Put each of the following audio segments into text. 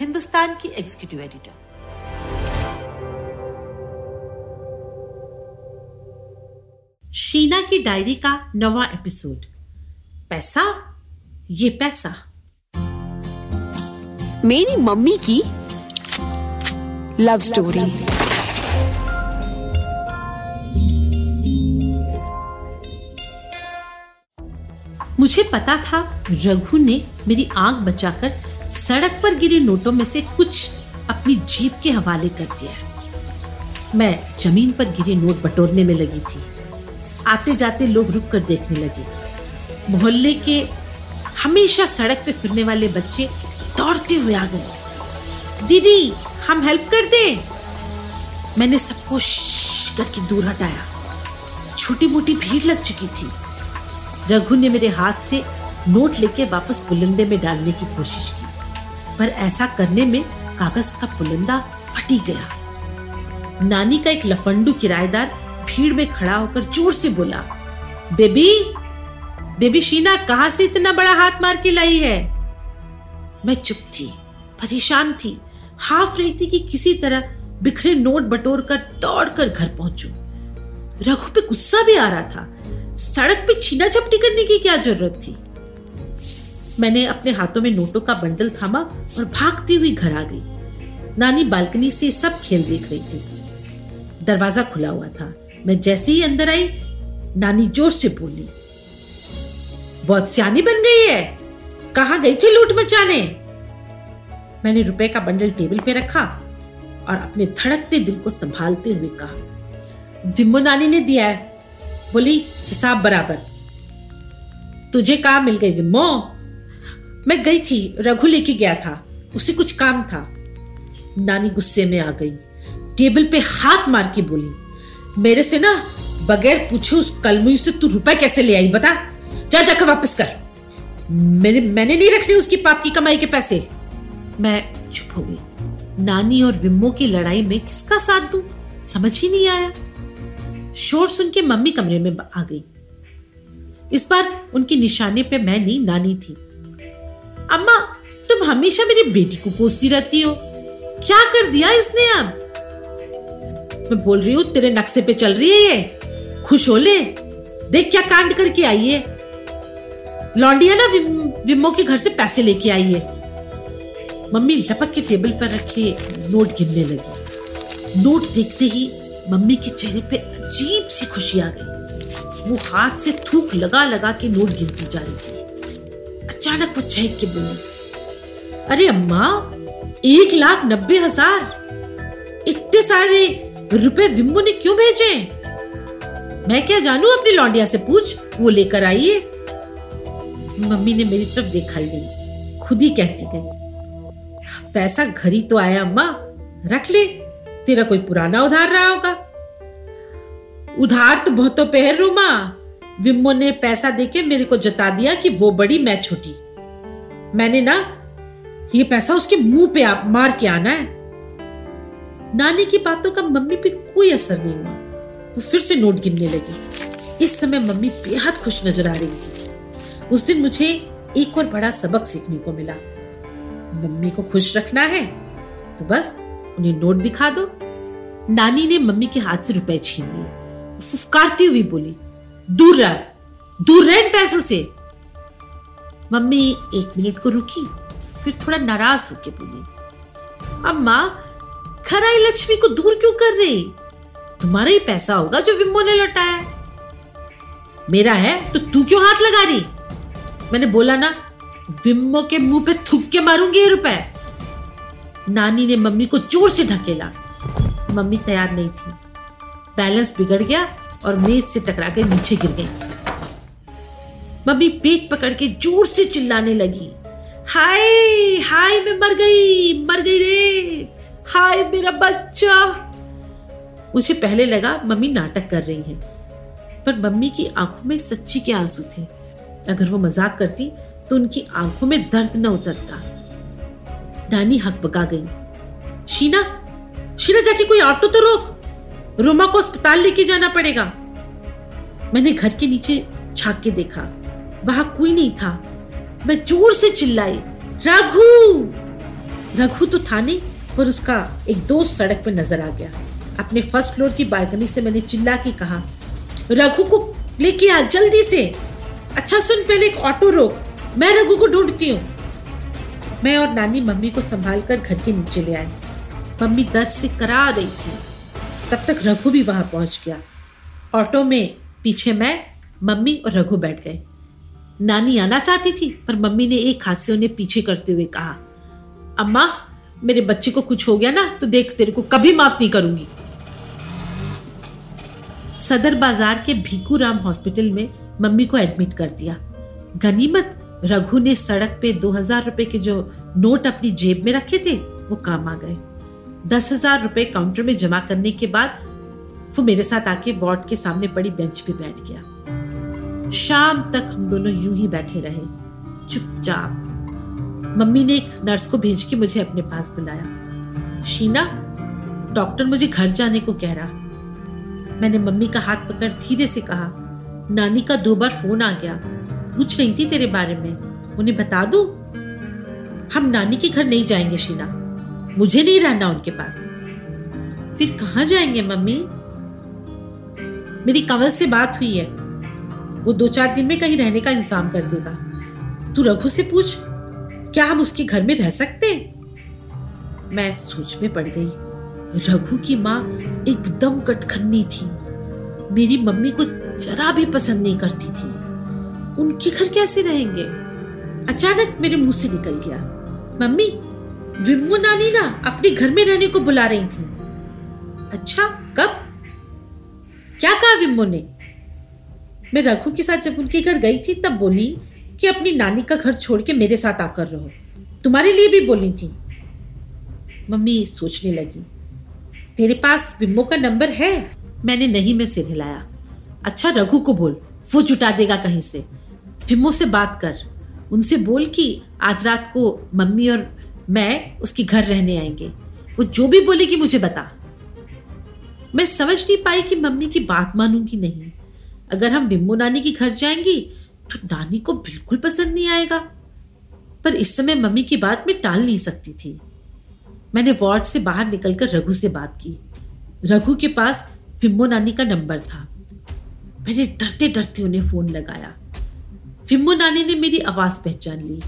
हिंदुस्तान की executive editor Sheena की diary का नवा एपिसोड पैसा? ये पैसा। मेरी मम्मी की लव स्टोरी मुझे पता था रघु ने मेरी आँख बचाकर सड़क पर गिरे नोटों में से कुछ अपनी जीप के हवाले कर दिया। मैं ज़मीन पर गिरे नोट बटोरने में लगी थी। आते जाते लोग रुक कर देखने लगे। मोहल्ले के हमेशा सड़क पे फिरने वाले बच्चे दौड़ते हुए आ गए। दीदी, हम हेल्प कर दे? मैंने सबको करके दूर हटाया। छोटी मोटी भीड़ लग चुकी थी। रघु ने मेरे हाथ से नोट लेके वापस बुलंदे में डालने की कोशिश की। पर ऐसा करने में कागज़ का पुलंदा फटी गया। नानी का एक लफंडू किराएदार भीड़ में खड़ा होकर ज़ोर से बोला, बेबी बेबी शीना कहा से इतना बड़ा हाथ मार के लाई है? मैं चुप थी, परेशान थी, हाफ़ रही थी कि किसी तरह बिखरे नोट बटोर कर दौड़ कर घर पहुंचू। रघु पे गुस्सा भी आ रहा था। सड़क पे छीना झपटी करने की क्या ज़रूरत थी? मैंने अपने हाथों में नोटों का बंडल थामा और भागती हुई घर आ गई। नानी बालकनी से सब खेल देख रही थी। दरवाज़ा खुला हुआ था। मैं जैसे ही अंदर आई, नानी ज़ोर से बोली, बहुत सियानी बन गई है। कहा गई थी लूट मचाने? मैंने रुपए का बंडल टेबल पे रखा और अपने धड़कते दिल को संभालते हुए कहा विम्मो नानी ने दिया है। बोली, हिसाब बराबर। तुझे कहा मिल गई विम्मो मैं गई थी, रघु लेके गया था। उसे कुछ काम था। नानी गुस्से में आ गई। टेबल पे हाथ मार के बोली, मेरे से ना बगैर पूछे उस कलमुई से तू रुपए कैसे ले आई, बता? जा जाकर वापस कर। मैंने मैंने नहीं रखने उसकी पाप की कमाई के पैसे। मैं चुप हो गई। नानी और विम्मो की लड़ाई में किसका साथ दूँ? समझ ही नहीं आया। शोर सुन के मम्मी कमरे में आ गई। इस बार उनकी निशाने पे मैं नहीं, नानी थी। अम्मा तुम हमेशा मेरी बेटी को कोसती रहती हो। क्या कर दिया इसने अब? मैं बोल रही हूँ तेरे नक्शे पे चल रही है ये। खुश हो ले। देख क्या कांड करके आई है। लौंडिया ना विम, विमो के घर से पैसे लेके आई है। मम्मी लपक के टेबल पर रखे नोट गिनने लगी। नोट देखते ही मम्मी के चेहरे पे अजीब सी खुशी आ गई। वो हाथ से थूक लगा लगा के नोट गिनती जा रही थी अचानक वो चहक के बोली अरे अम्मा, एक लाख नब्बे हज़ार? इतने सारे रुपए विम्बो ने क्यों भेजे? मैं क्या जानू अपनी लौंडिया से पूछ? वो लेकर आई है मम्मी ने मेरी तरफ़ देखा ही नहीं खुद ही कहती गई, पैसा घर ही तो आया अम्मा, रख ले, तेरा कोई पुराना उधार रहा होगा। उधार तो बहुतों पे है रोमा विम्मो ने पैसा देके मेरे को जता दिया कि वो बड़ी मैं छोटी। मैंने ना ये पैसा उसके मुँह पे आ, मार के आना है। नानी की बातों का मम्मी पे कोई असर नहीं हुआ। वो फिर से नोट गिनने लगी। इस समय मम्मी बेहद खुश नज़र आ रही थी। उस दिन मुझे एक और बड़ा सबक सीखने को मिला। मम्मी को खुश रखना है तो बस उन्हें नोट दिखा दो। नानी ने मम्मी के हाथ से रुपए छीन लिए। फुफकारती हुई बोली दूर रह दूर रह पैसों से। मम्मी, एक मिनट को रुकी, फिर थोड़ा नाराज़ होके बोली, अम्मा घर आई लक्ष्मी को दूर क्यों कर रही? तुम्हारा ही पैसा होगा जो विम्बो ने लौटाया मेरा है तो तू क्यों हाथ लगा रही? मैंने बोला, ना, विम्बो के मुँह पे थूक के मारूँगी रुपए। नानी ने मम्मी को ज़ोर से ढकेला। मम्मी तैयार नहीं थी। बैलेंस बिगड़ गया और मेज से टकरा के नीचे गिर गई। मम्मी पेट पकड़ के ज़ोर से चिल्लाने लगी। हाय हाय, मैं मर गई मर गई रे। हाय, मेरा बच्चा। मुझे पहले लगा मम्मी नाटक कर रही हैं, पर मम्मी की आँखों में सच्ची के आँसू थे। अगर वो मज़ाक करती तो उनकी आँखों में दर्द न उतरता। नानी हक बका गई। शीना शीना जाके कोई ऑटो तो रोक। रोमा को अस्पताल लेके जाना पड़ेगा। मैंने घर के नीचे झाँक के देखा। वहाँ कोई नहीं था। मैं ज़ोर से चिल्लाई, रघु! रघु तो था नहीं, पर उसका एक दोस्त सड़क पर नज़र आ गया। अपने फ़र्स्ट फ्लोर की बालकनी से मैंने चिल्ला के कहा, रघु को लेके आ, जल्दी से! अच्छा सुन, पहले एक ऑटो रोक। मैं रघु को ढूंढती हूँ। मैं और नानी मम्मी को संभाल कर घर के नीचे ले आए मम्मी दर्द से करा रही थी। तब तक रघु भी वहाँ पहुँच गया। ऑटो में पीछे मैं, मम्मी और रघु बैठ गए। नानी आना चाहती थी, पर मम्मी ने एक हाथ से उन्हें पीछे करते हुए कहा, अम्मा, मेरे बच्चे को कुछ हो गया ना तो देख, तेरे को कभी माफ़ नहीं करूँगी. सदर बाज़ार के भीकू राम हॉस्पिटल में मम्मी को एडमिट कर दिया। गनीमत, रघु ने सड़क पे दो हज़ार रुपए के जो नोट अपनी जेब में रखे थे, वो काम आ गए। दस हज़ार रुपए काउंटर में जमा करने के बाद वो मेरे साथ आके वार्ड के सामने पड़ी बेंच पे बैठ गया। शाम तक हम दोनों यूँ ही बैठे रहे, चुपचाप। मम्मी ने एक नर्स को भेज के मुझे अपने पास बुलाया। शीना, डॉक्टर मुझे घर जाने को कह रहा। मैंने मम्मी का हाथ पकड़ धीरे से कहा, नानी का दो बार फ़ोन आ गया। पूछ रही थी तेरे बारे में, उन्हें बता दू? हम नानी के घर नहीं जाएँगे, शीना। मुझे नहीं रहना उनके पास। फिर कहा जाएँगे मम्मी? मेरी कंवल से बात हुई है। वो दो चार दिन में कहीं रहने का इंतज़ाम कर देगा। तू रघु से पूछ, क्या हम उसके घर में रह सकते? मैं सोच में पड़ गई। रघु की माँ एकदम कटखन्नी थी। मेरी मम्मी को जरा भी पसंद नहीं करती थी। उनके घर कैसे रहेंगे? अचानक मेरे मुँह से निकल गया। मम्मी विम्मू नानी ना अपने घर में रहने को बुला रही थी। अच्छा कब? क्या कहा विम्मो ने? मैं रघु के साथ जब उनके घर गई थी, तब बोली कि अपनी नानी का घर छोड़ के मेरे साथ आकर रहो। तुम्हारे लिए भी बोली थी। मम्मी सोचने लगी, तेरे पास विम्मो का नंबर है? मैंने नहीं, में सिर हिलाया। अच्छा रघु को बोल, वो जुटा देगा कहीं से। विम्मो से बात कर। उनसे बोल कि आज रात को मम्मी और मैं उसके घर रहने आएँगे। वो जो भी बोलेगी मुझे बता। मैं समझ नहीं पाई कि मम्मी की बात मानूँगी नहीं। अगर हम विम्मो नानी के घर जाएँगी तो नानी को बिल्कुल पसंद नहीं आएगा। पर इस समय मम्मी की बात मैं टाल नहीं सकती थी। मैंने वार्ड से बाहर निकलकर रघु से बात की। रघु के पास विम्मो नानी का नंबर था। मैंने डरते डरते उन्हें फ़ोन लगाया। विम्मो नानी ने मेरी आवाज़ पहचान ली।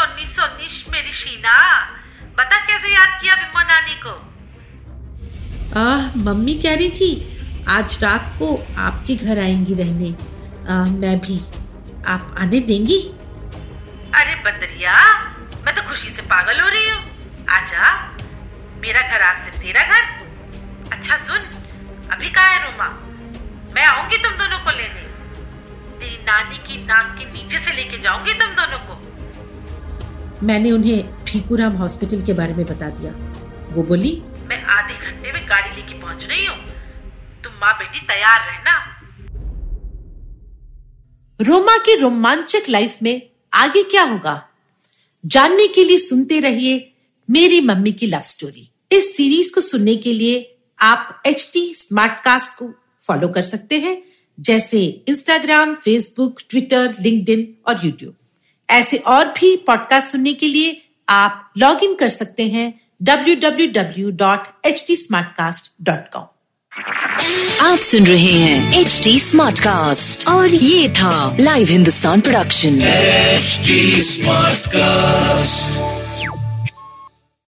रोनी सोनिश मेरी शीना। बता कैसे याद किया विम्मो नानी को? आ, मम्मी कह रही थी आज रात को आपके घर आएँगी रहने। आ, मैं भी। आप आने देंगी? अरे बंदरिया मैं तो खुशी से पागल हो रही हूँ। आजा मेरा घर आज से तेरा घर। अच्छा सुन अभी कहा है रोमा? मैं आऊँगी तुम दोनों को लेने। तेरी नानी की नाक के नीचे से लेके जाऊँगी तुम दोनों को। मैंने उन्हें भीकूराम हॉस्पिटल के बारे में बता दिया। वो बोली मैं आधे घंटे में गाड़ी लेके पहुँच रही हूँ। तुम माँ बेटी तैयार रहना। रोमा की रोमांचक लाइफ में आगे क्या होगा? जानने के लिए सुनते रहिए मेरी मम्मी की लव स्टोरी इस सीरीज़ को सुनने के लिए आप एच टी स्मार्ट कास्ट को फॉलो कर सकते हैं जैसे इंस्टाग्राम फेसबुक ट्विटर लिंक्डइन और यूट्यूब ऐसे और भी पॉडकास्ट सुनने के लिए आप लॉग इन कर सकते हैं www.htsmartcast.com आप सुन रहे हैं एच डी स्मार्ट कास्ट और ये था live Hindustan production smart cast